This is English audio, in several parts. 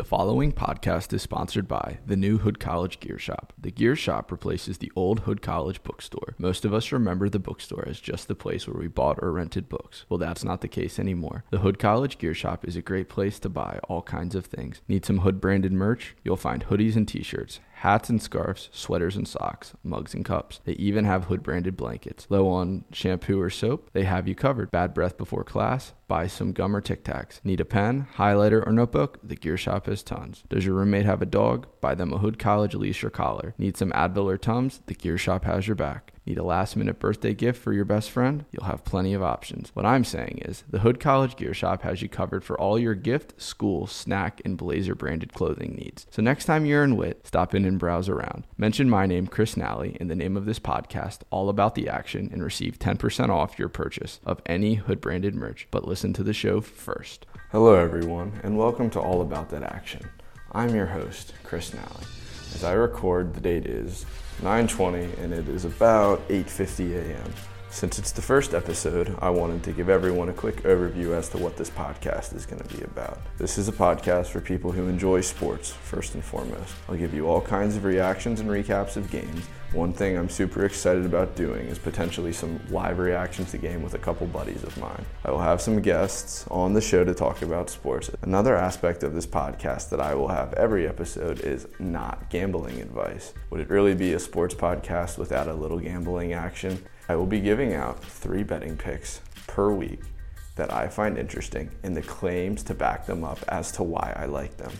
The following podcast is sponsored by the new Hood College Gear Shop. The Gear Shop replaces the old Hood College bookstore. Most of us remember the bookstore as just the place where we bought or rented books. Well, that's not the case anymore. The Hood College Gear Shop is a great place to buy all kinds of things. Need some Hood branded merch? You'll find hoodies and t shirts, hats and scarves, sweaters and socks, mugs and cups. They even have hood branded blankets. Low on shampoo or soap? They have you covered. Bad breath before class? Buy some gum or Tic Tacs. Need a pen, highlighter, or notebook? The Gear Shop has tons. Does your roommate have a dog? Buy them a Hood College leash or collar. Need some Advil or Tums? The Gear Shop has your back. Need a last minute birthday gift for your best friend? You'll have plenty of options. What I'm saying is, the Hood College Gear Shop has you covered for all your gift, school, snack, and blazer branded clothing needs. So next time you're in WIT, stop in and browse around. Mention my name, Chris Nalley, in the name of this podcast, all about the action, and receive 10% off your purchase of any Hood branded merch. But listen to the show first. Hello, everyone, and welcome to All About That Action. I'm your host, Chris Nalley. As I record, the date is 9:20 and it is about 8:50 a.m. Since it's the first episode, I wanted to give everyone a quick overview as to what this podcast is going to be about. This is a podcast for people who enjoy sports, first and foremost. I'll give you all kinds of reactions and recaps of games. One thing I'm super excited about doing is potentially some live reactions to game with a couple buddies of mine. I will have some guests on the show to talk about sports. Another aspect of this podcast that I will have every episode is not gambling advice. Would it really be a sports podcast without a little gambling action? I will be giving out three betting picks per week that I find interesting and the claims to back them up as to why I like them.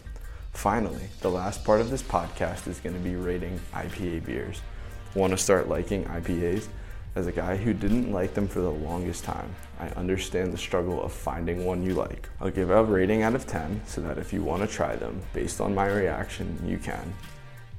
Finally, the last part of this podcast is going to be rating IPA beers. Want to start liking IPAs? As a guy who didn't like them for the longest time, I understand the struggle of finding one you like. I'll give a rating out of 10 so that if you want to try them, based on my reaction, you can.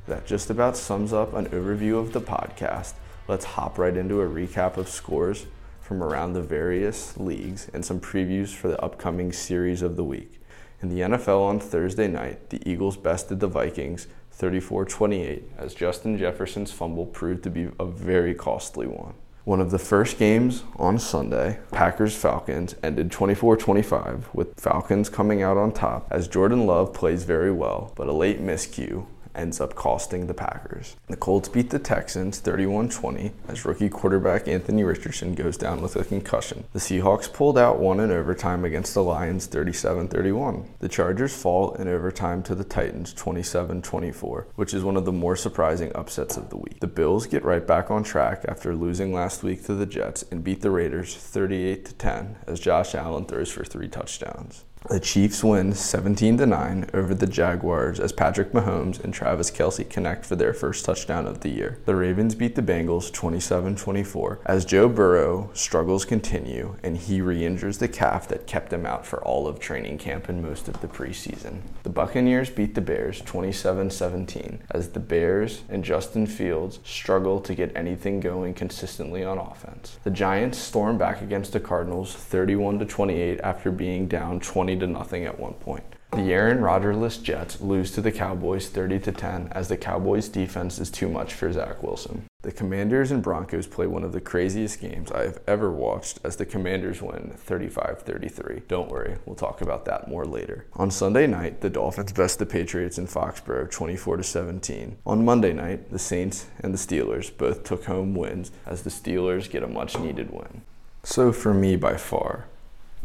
That just about sums up an overview of the podcast let's hop right into a recap of scores from around the various leagues and some previews for the upcoming series of the week. In the NFL on Thursday night, the Eagles bested the Vikings 34 28 as Justin Jefferson's fumble proved to be a very costly one. One of the first games on Sunday, Packers Falcons, ended 24 25, with Falcons coming out on top as Jordan Love plays very well, but a late miscue ends up costing the Packers. The Colts beat the Texans 31 20 as rookie quarterback Anthony Richardson goes down with a concussion. The Seahawks pulled out one in overtime against the Lions 37 31. The Chargers fall in overtime to the Titans 27 24, which is one of the more surprising upsets of the week. The Bills get right back on track after losing last week to the Jets and beat the Raiders 38 10 as Josh Allen throws for three touchdowns. The Chiefs win 17 to 9 over the Jaguars as Patrick Mahomes and Travis Kelce connect for their first touchdown of the year. The Ravens beat the Bengals 27 24 as Joe Burrow struggles continue and he re injures the calf that kept him out for all of training camp and most of the preseason. The Buccaneers beat the Bears 27 17 as the Bears and Justin Fields struggle to get anything going consistently on offense. The Giants storm back against the Cardinals 31 28 after being down 20 20 to nothing at one point. The Aaron Rodgerless Jets lose to the Cowboys 30 to 10 as the Cowboys defense is too much for Zach Wilson. The Commanders and Broncos play one of the craziest games I have ever watched as the Commanders win 35-33. Don't worry, we'll talk about that more later. On Sunday night, the Dolphins best the Patriots in Foxborough 24 to 17. On Monday night, the Saints and the Steelers both took home wins as the Steelers get a much needed win. So for me by far,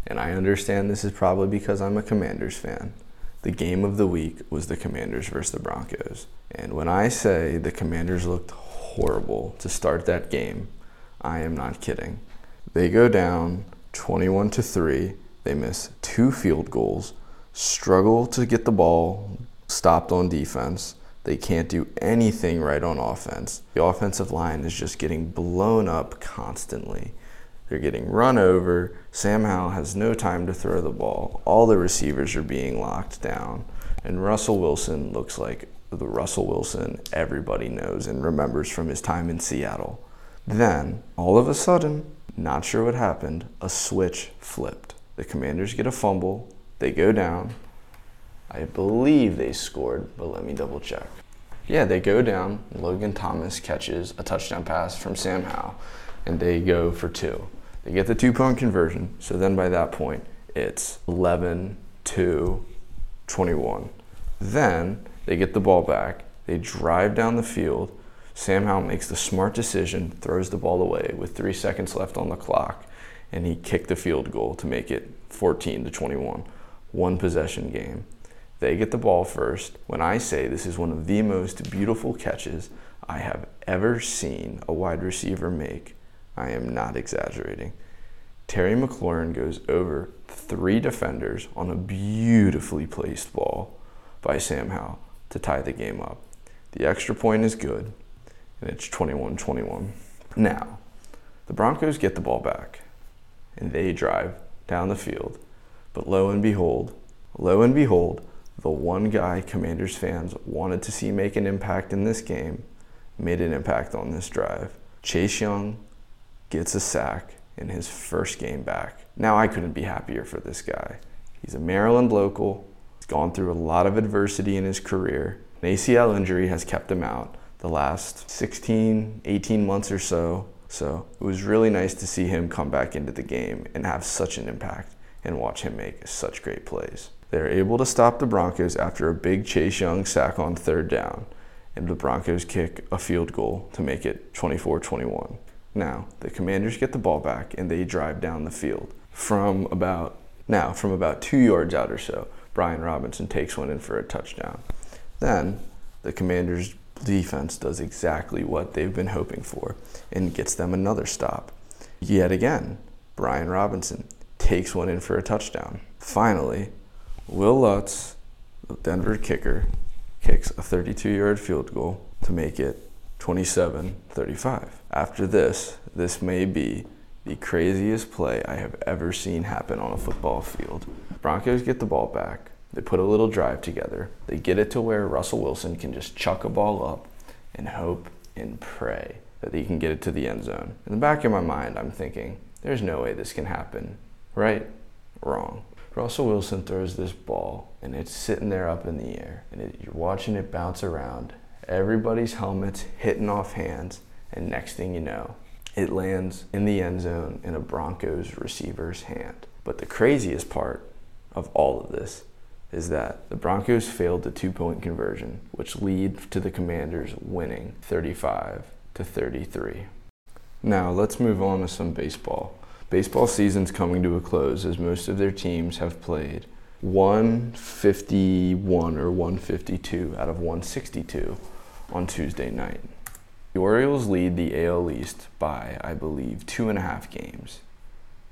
and I understand this is probably because I'm a Commanders fan. The game of the week was the Commanders versus the Broncos. And when I say the Commanders looked horrible to start that game, I am not kidding. They go down 21 to 3. They miss two field goals, struggle to get the ball stopped on defense. They can't do anything right on offense. The offensive line is just getting blown up constantly. They're getting run over. Sam Howell has no time to throw the ball. All the receivers are being locked down. And Russell Wilson looks like the Russell Wilson everybody knows and remembers from his time in Seattle. Then, all of a sudden, not sure what happened, a switch flipped. The commanders get a fumble, they go down. I believe they scored, but let me double check. Yeah, they go down. Logan Thomas catches a touchdown pass from Sam Howell, and they go for two. They get the two point conversion. So then by that point, it's 11 to 21. Then they get the ball back. They drive down the field. Sam Howell makes the smart decision, throws the ball away with three seconds left on the clock, and he kicked the field goal to make it 14 to 21. One possession game. They get the ball first. When I say this is one of the most beautiful catches I have ever seen a wide receiver make, I am not exaggerating. Terry McLaurin goes over three defenders on a beautifully placed ball by Sam Howell to tie the game up. The extra point is good, and it's 21 21. Now, the Broncos get the ball back, and they drive down the field. But lo and behold, lo and behold, the one guy Commanders fans wanted to see make an impact in this game made an impact on this drive. Chase Young gets a sack in his first game back. Now, I couldn't be happier for this guy. He's a Maryland local, he's gone through a lot of adversity in his career. An ACL injury has kept him out the last 16, 18 months or so. So it was really nice to see him come back into the game and have such an impact and watch him make such great plays. They're able to stop the Broncos after a big Chase Young sack on third down, and the Broncos kick a field goal to make it 24 21. Now, the Commanders get the ball back and they drive down the field. From about now, from about two yards out or so, Brian Robinson takes one in for a touchdown. Then the Commanders defense does exactly what they've been hoping for and gets them another stop. Yet again, Brian Robinson takes one in for a touchdown. Finally, Wil Lutz, the Denver kicker, kicks a 32 yard field goal to make it 27 35. After this, this may be the craziest play I have ever seen happen on a football field. Broncos get the ball back. They put a little drive together. They get it to where Russell Wilson can just chuck a ball up and hope and pray that he can get it to the end zone. In the back of my mind, I'm thinking, there's no way this can happen. Right? Wrong. Russell Wilson throws this ball and it's sitting there up in the air and it, you're watching it bounce around everybody's helmets hitting off hands, and next thing you know, it lands in the end zone in a Broncos receiver's hand. But the craziest part of all of this is that the Broncos failed the two point conversion, which lead to the Commanders winning 35 to 33. Now let's move on to some baseball. Baseball season's coming to a close as most of their teams have played 151 or 152 out of 162 on Tuesday night. The Orioles lead the AL East by, I believe, two and a half games.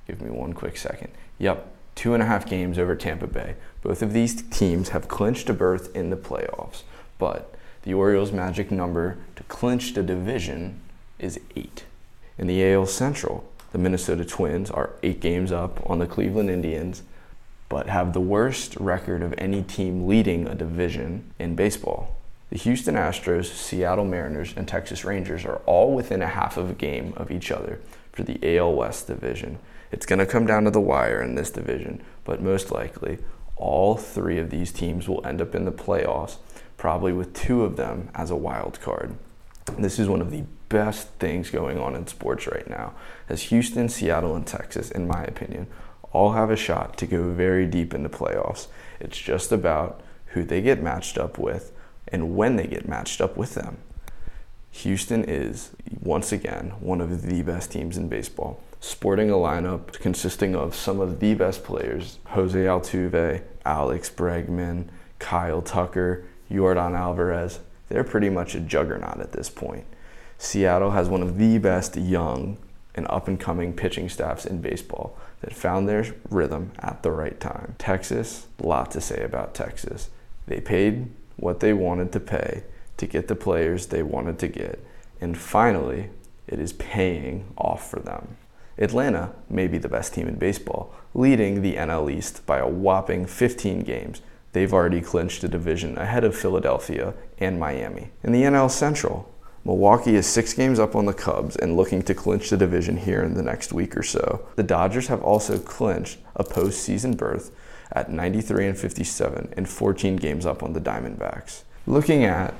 Give me one quick second. Yep, two and a half games over Tampa Bay. Both of these teams have clinched a berth in the playoffs, but the Orioles' magic number to clinch the division is eight. In the AL Central, the Minnesota Twins are eight games up on the Cleveland Indians, but have the worst record of any team leading a division in baseball. The Houston Astros, Seattle Mariners, and Texas Rangers are all within a half of a game of each other for the AL West division. It's going to come down to the wire in this division, but most likely all three of these teams will end up in the playoffs, probably with two of them as a wild card. This is one of the best things going on in sports right now, as Houston, Seattle, and Texas, in my opinion, all have a shot to go very deep in the playoffs. It's just about who they get matched up with and when they get matched up with them. Houston is, once again, one of the best teams in baseball, sporting a lineup consisting of some of the best players Jose Altuve, Alex Bregman, Kyle Tucker, Yordan Alvarez. They're pretty much a juggernaut at this point. Seattle has one of the best young and up and coming pitching staffs in baseball that found their rhythm at the right time. Texas, a lot to say about Texas. They paid what they wanted to pay to get the players they wanted to get. And finally, it is paying off for them. Atlanta may be the best team in baseball, leading the NL East by a whopping 15 games. They've already clinched a division ahead of Philadelphia and Miami. In the NL Central, Milwaukee is six games up on the Cubs and looking to clinch the division here in the next week or so. The Dodgers have also clinched a postseason berth at 93 and 57 and 14 games up on the Diamondbacks. Looking at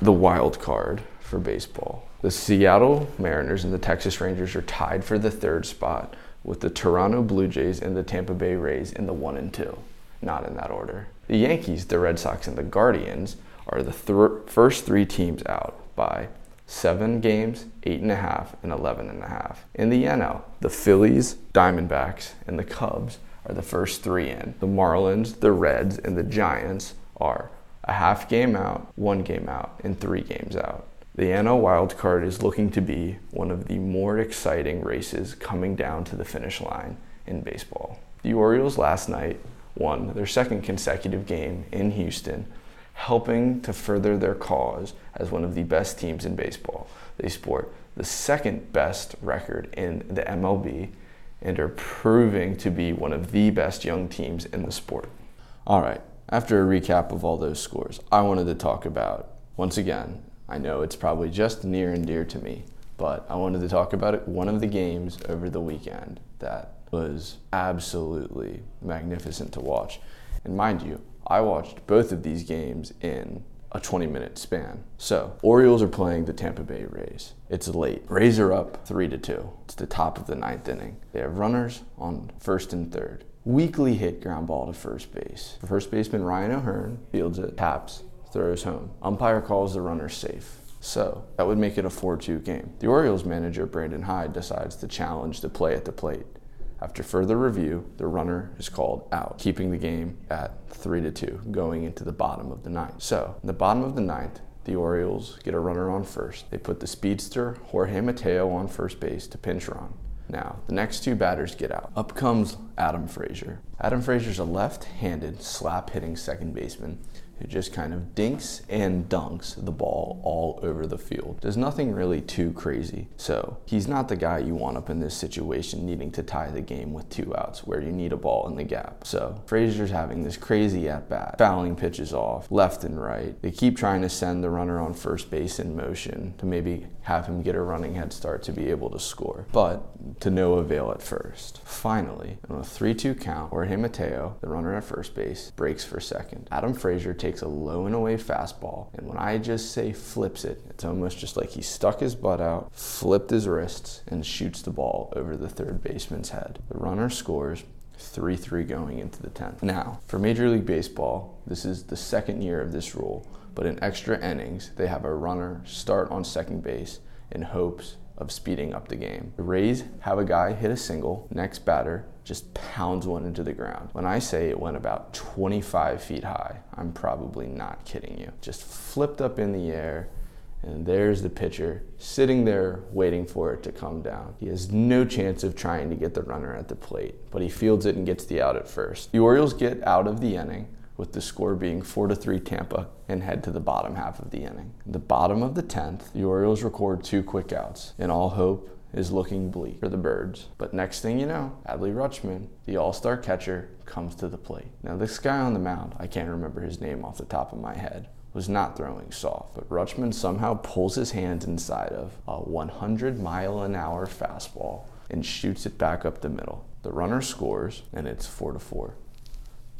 the wild card for baseball, the Seattle Mariners and the Texas Rangers are tied for the third spot with the Toronto Blue Jays and the Tampa Bay Rays in the 1 and 2, not in that order. The Yankees, the Red Sox, and the Guardians are the th- first three teams out by seven games, eight and a half, and 11 and a half. In the NL, the Phillies, Diamondbacks, and the Cubs are the first three in. The Marlins, the Reds, and the Giants are a half game out, one game out, and three games out. The NL wildcard is looking to be one of the more exciting races coming down to the finish line in baseball. The Orioles last night won their second consecutive game in Houston, helping to further their cause as one of the best teams in baseball. They sport the second best record in the MLB and are proving to be one of the best young teams in the sport. All right, after a recap of all those scores, I wanted to talk about, once again, I know it's probably just near and dear to me, but I wanted to talk about it, one of the games over the weekend that was absolutely magnificent to watch. And mind you, I watched both of these games in a 20 minute span. So, Orioles are playing the Tampa Bay Rays. It's late. Rays are up 3 to 2. It's the top of the ninth inning. They have runners on first and third. Weakly hit ground ball to first base. First baseman Ryan O'Hearn fields it, taps, throws home. Umpire calls the runner safe. So that would make it a 4 2 game. The Orioles manager, Brandon Hyde, decides to challenge the play at the plate. After further review, the runner is called out, keeping the game at 3 to 2 going into the bottom of the ninth. So, in the bottom of the ninth, the Orioles get a runner on first. They put the speedster Jorge Mateo on first base to pinch run. Now, the next two batters get out. Up comes Adam Frazier. Adam Frazier's a left handed slap hitting second baseman who just kind of dinks and dunks the ball all over the field. There's nothing really too crazy. So he's not the guy you want up in this situation needing to tie the game with two outs where you need a ball in the gap. So Frazier's having this crazy at bat, fouling pitches off left and right. They keep trying to send the runner on first base in motion to maybe have him get a running head start to be able to score, but to no avail at first. Finally, on a 3 2 count, Jorge Mateo, the runner at first base, breaks for second. Adam Frazier takes takes a low and away fastball. And when I just say flips it, it's almost just like he stuck his butt out, flipped his wrists, and shoots the ball over the third baseman's head. The runner scores 3 3 going into the 10th. Now, for Major League Baseball, this is the second year of this rule, but in extra innings, they have a runner start on second base in hopes of speeding up the game. The Rays have a guy hit a single, next batter just pounds one into the ground. When I say it went about 25 feet high, I'm probably not kidding you. Just flipped up in the air, and there's the pitcher sitting there waiting for it to come down. He has no chance of trying to get the runner at the plate, but he fields it and gets the out at first. The Orioles get out of the inning with the score being 4 to 3 Tampa and head to the bottom half of the inning. the bottom of the 10th, the Orioles record two quick outs, and all hope is looking bleak for the birds. But next thing you know, Adley Rutschman, the all star catcher, comes to the plate. Now, this guy on the mound, I can't remember his name off the top of my head, was not throwing soft, but Rutschman somehow pulls his hand inside of a 100 mile an hour fastball and shoots it back up the middle. The runner scores, and it's 4 to 4.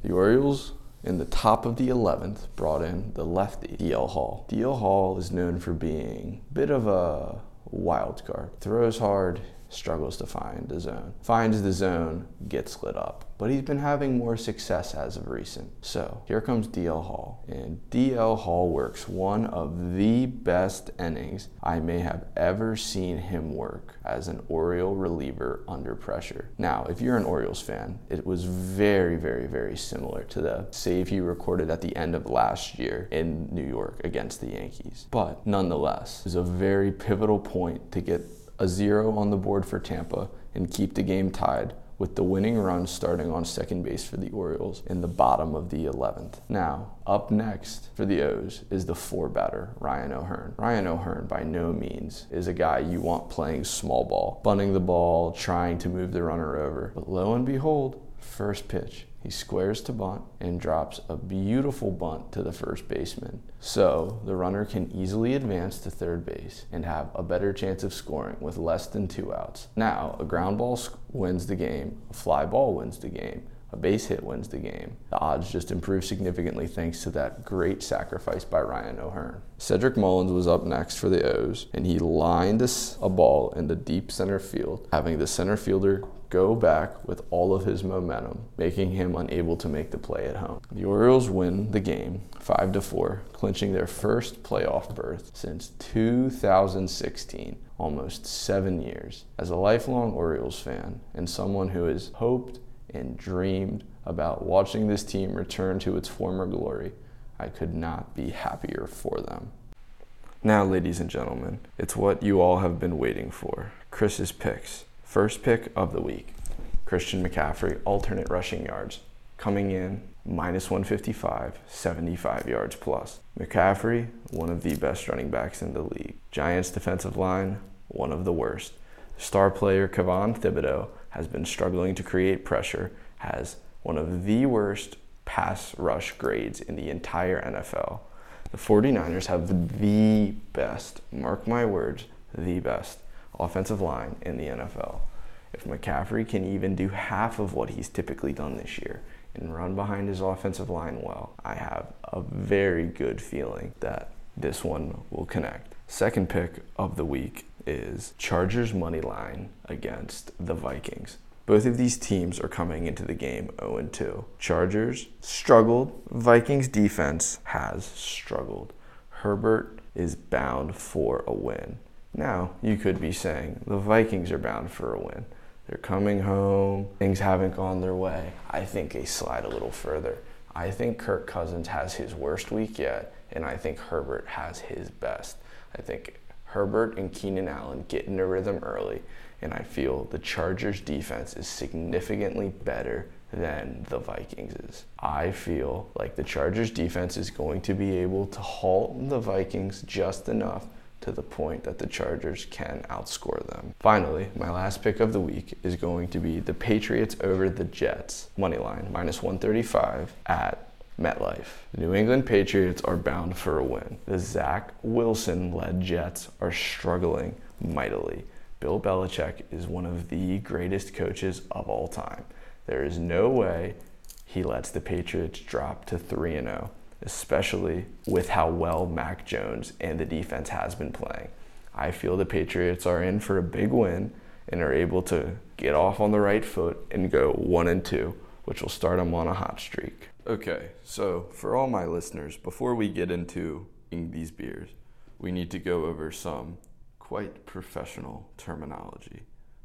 The Orioles in the top of the 11th brought in the lefty DL Hall. DL Hall is known for being a bit of a wild card. Throws hard, struggles to find the zone. Finds the zone, gets lit up. But he's been having more success as of recent. So here comes DL Hall. And DL Hall works one of the best innings I may have ever seen him work as an Oriole reliever under pressure. Now, if you're an Orioles fan, it was very, very, very similar to the save he recorded at the end of last year in New York against the Yankees. But nonetheless, it was a very pivotal point to get a zero on the board for Tampa and keep the game tied with the winning run starting on second base for the Orioles in the bottom of the 11th. Now, up next for the O's is the four batter, Ryan O'Hearn. Ryan O'Hearn, by no means, is a guy you want playing small ball, bunting the ball, trying to move the runner over. But lo and behold, first pitch, he squares to bunt and drops a beautiful bunt to the first baseman. So the runner can easily advance to third base and have a better chance of scoring with less than two outs. Now, a ground ball wins the game, a fly ball wins the game, a base hit wins the game. The odds just improved significantly thanks to that great sacrifice by Ryan O'Hearn. Cedric Mullins was up next for the O's, and he lined a ball in the deep center field, having the center fielder go back with all of his momentum, making him unable to make the play at home. The Orioles win the game 5 to 4, clinching their first playoff berth since 2016, almost 7 years. As a lifelong Orioles fan and someone who has hoped and dreamed about watching this team return to its former glory, I could not be happier for them. Now, ladies and gentlemen, it's what you all have been waiting for Chris's picks. First pick of the week Christian McCaffrey, alternate rushing yards, coming in minus 155, 75 yards plus. McCaffrey, one of the best running backs in the league. Giants defensive line, one of the worst. Star player Kayvon Thibodeaux has been struggling to create pressure, has one of the worst pass rush grades in the entire NFL. The 49ers have the best, mark my words, the best offensive line in the NFL. If McCaffrey can even do half of what he's typically done this year and run behind his offensive line well, I have a very good feeling that this one will connect. Second pick of the week is Chargers money line against the Vikings. Both of these teams are coming into the game 0 2. Chargers struggled. Vikings defense has struggled. Herbert is bound for a win. Now, you could be saying the Vikings are bound for a win. They're coming home, things haven't gone their way. I think they slide a little further. I think Kirk Cousins has his worst week yet, and I think Herbert has his best. I think Herbert and Keenan Allen get into rhythm early, and I feel the Chargers defense is significantly better than the Vikings. I feel like the Chargers defense is going to be able to halt the Vikings just enough to the point that the Chargers can outscore them. Finally, my last pick of the week is going to be the Patriots over the Jets, money line, minus 135 at MetLife. The New England Patriots are bound for a win. The Zach Wilson led Jets are struggling mightily. Bill Belichick is one of the greatest coaches of all time. There is no way he lets the Patriots drop to 3 0 especially with how well Mac Jones and the defense has been playing. I feel the Patriots are in for a big win and are able to get off on the right foot and go one and two, which will start them on a hot streak. Okay, so for all my listeners, before we get into these beers, we need to go over some quite professional terminology.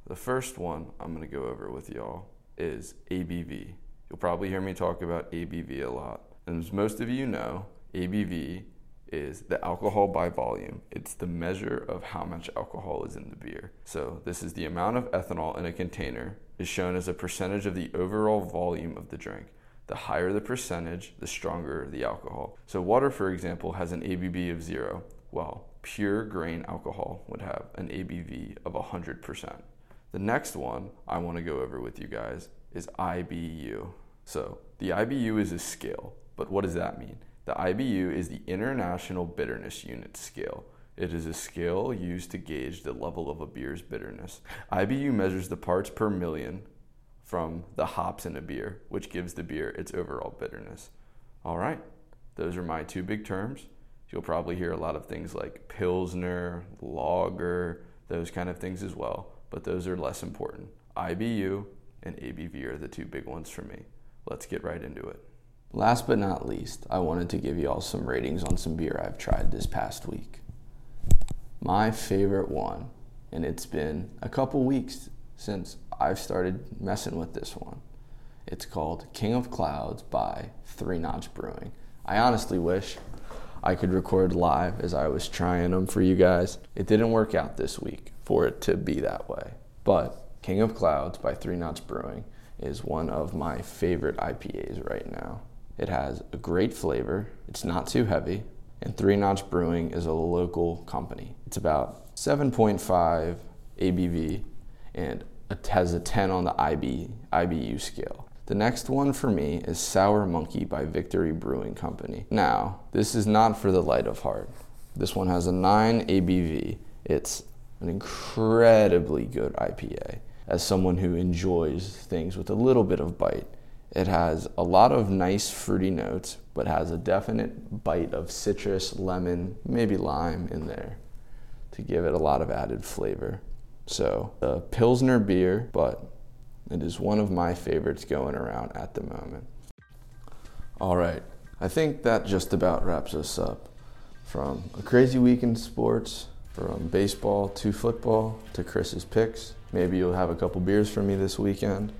The first one I'm going to go over with y'all is ABV. You'll probably hear me talk about ABV a lot. And as most of you know, ABV is the alcohol by volume. It's the measure of how much alcohol is in the beer. So, this is the amount of ethanol in a container is shown as a percentage of the overall volume of the drink. The higher the percentage, the stronger the alcohol. So, water, for example, has an ABV of zero, while pure grain alcohol would have an ABV of 100%. The next one I want to go over with you guys is IBU. So, the IBU is a scale. But what does that mean? The IBU is the International Bitterness Unit scale. It is a scale used to gauge the level of a beer's bitterness. IBU measures the parts per million from the hops in a beer, which gives the beer its overall bitterness. All right, those are my two big terms. You'll probably hear a lot of things like Pilsner, Lager, those kind of things as well, but those are less important. IBU and ABV are the two big ones for me. Let's get right into it. Last but not least, I wanted to give you all some ratings on some beer I've tried this past week. My favorite one, and it's been a couple weeks since I've started messing with this one. It's called King of Clouds by Three Notch Brewing. I honestly wish I could record live as I was trying them for you guys. It didn't work out this week for it to be that way. But King of Clouds by Three Notch Brewing is one of my favorite IPAs right now. It has a great flavor, it's not too heavy, and Three Notch Brewing is a local company. It's about 7.5 ABV and has a 10 on the IB, IBU scale. The next one for me is Sour Monkey by Victory Brewing Company. Now, this is not for the light of heart. This one has a 9 ABV. It's an incredibly good IPA. As someone who enjoys things with a little bit of bite, It has a lot of nice fruity notes, but has a definite bite of citrus, lemon, maybe lime in there to give it a lot of added flavor. So, a Pilsner beer, but it is one of my favorites going around at the moment. All right, I think that just about wraps us up. From a crazy week in sports, from baseball to football to Chris's picks. Maybe you'll have a couple beers for me this weekend.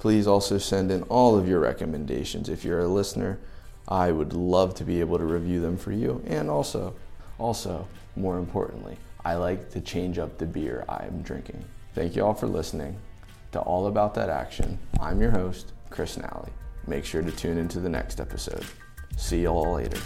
Please also send in all of your recommendations. If you're a listener, I would love to be able to review them for you. And also, also, more importantly, I like to change up the beer I'm drinking. Thank you all for listening to All About That Action. I'm your host, Chris Nalley. Make sure to tune into the next episode. See you all later.